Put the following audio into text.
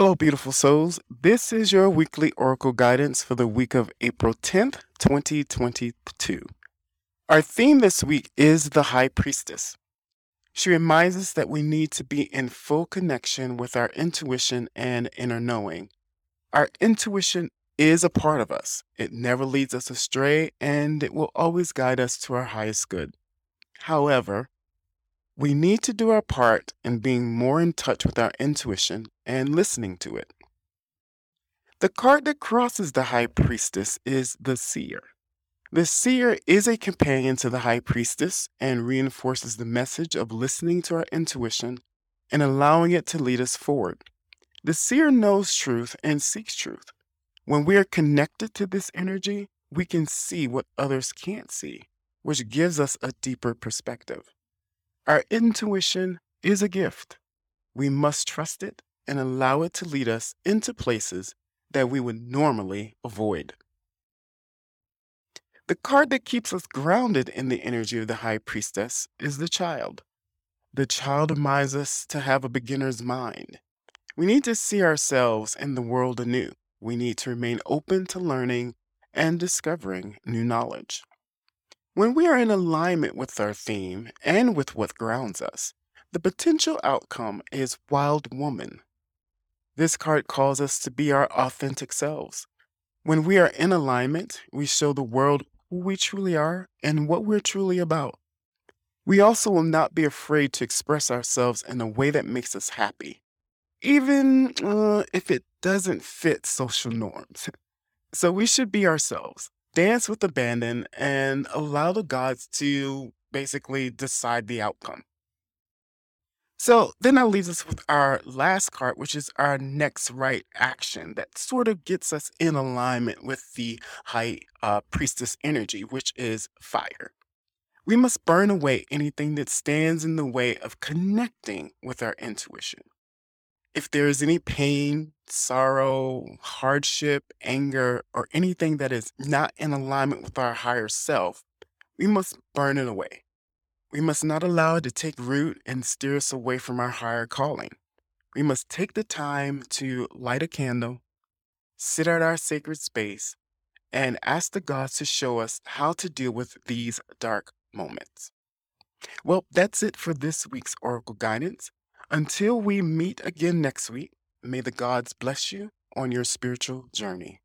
Hello, beautiful souls. This is your weekly oracle guidance for the week of April 10th, 2022. Our theme this week is the High Priestess. She reminds us that we need to be in full connection with our intuition and inner knowing. Our intuition is a part of us, it never leads us astray, and it will always guide us to our highest good. However, we need to do our part in being more in touch with our intuition and listening to it. The card that crosses the high priestess is the seer. The seer is a companion to the high priestess and reinforces the message of listening to our intuition and allowing it to lead us forward. The seer knows truth and seeks truth. When we are connected to this energy, we can see what others can't see, which gives us a deeper perspective. Our intuition is a gift. We must trust it and allow it to lead us into places that we would normally avoid. The card that keeps us grounded in the energy of the high priestess is the child. The child reminds us to have a beginner's mind. We need to see ourselves and the world anew. We need to remain open to learning and discovering new knowledge. When we are in alignment with our theme and with what grounds us, the potential outcome is Wild Woman. This card calls us to be our authentic selves. When we are in alignment, we show the world who we truly are and what we're truly about. We also will not be afraid to express ourselves in a way that makes us happy, even uh, if it doesn't fit social norms. So we should be ourselves dance with abandon and allow the gods to basically decide the outcome. So then that leaves us with our last card, which is our next right action that sort of gets us in alignment with the high uh, priestess energy, which is fire. We must burn away anything that stands in the way of connecting with our intuition. If there is any pain, sorrow, hardship, anger, or anything that is not in alignment with our higher self, we must burn it away. We must not allow it to take root and steer us away from our higher calling. We must take the time to light a candle, sit at our sacred space, and ask the gods to show us how to deal with these dark moments. Well, that's it for this week's Oracle Guidance. Until we meet again next week, may the gods bless you on your spiritual journey.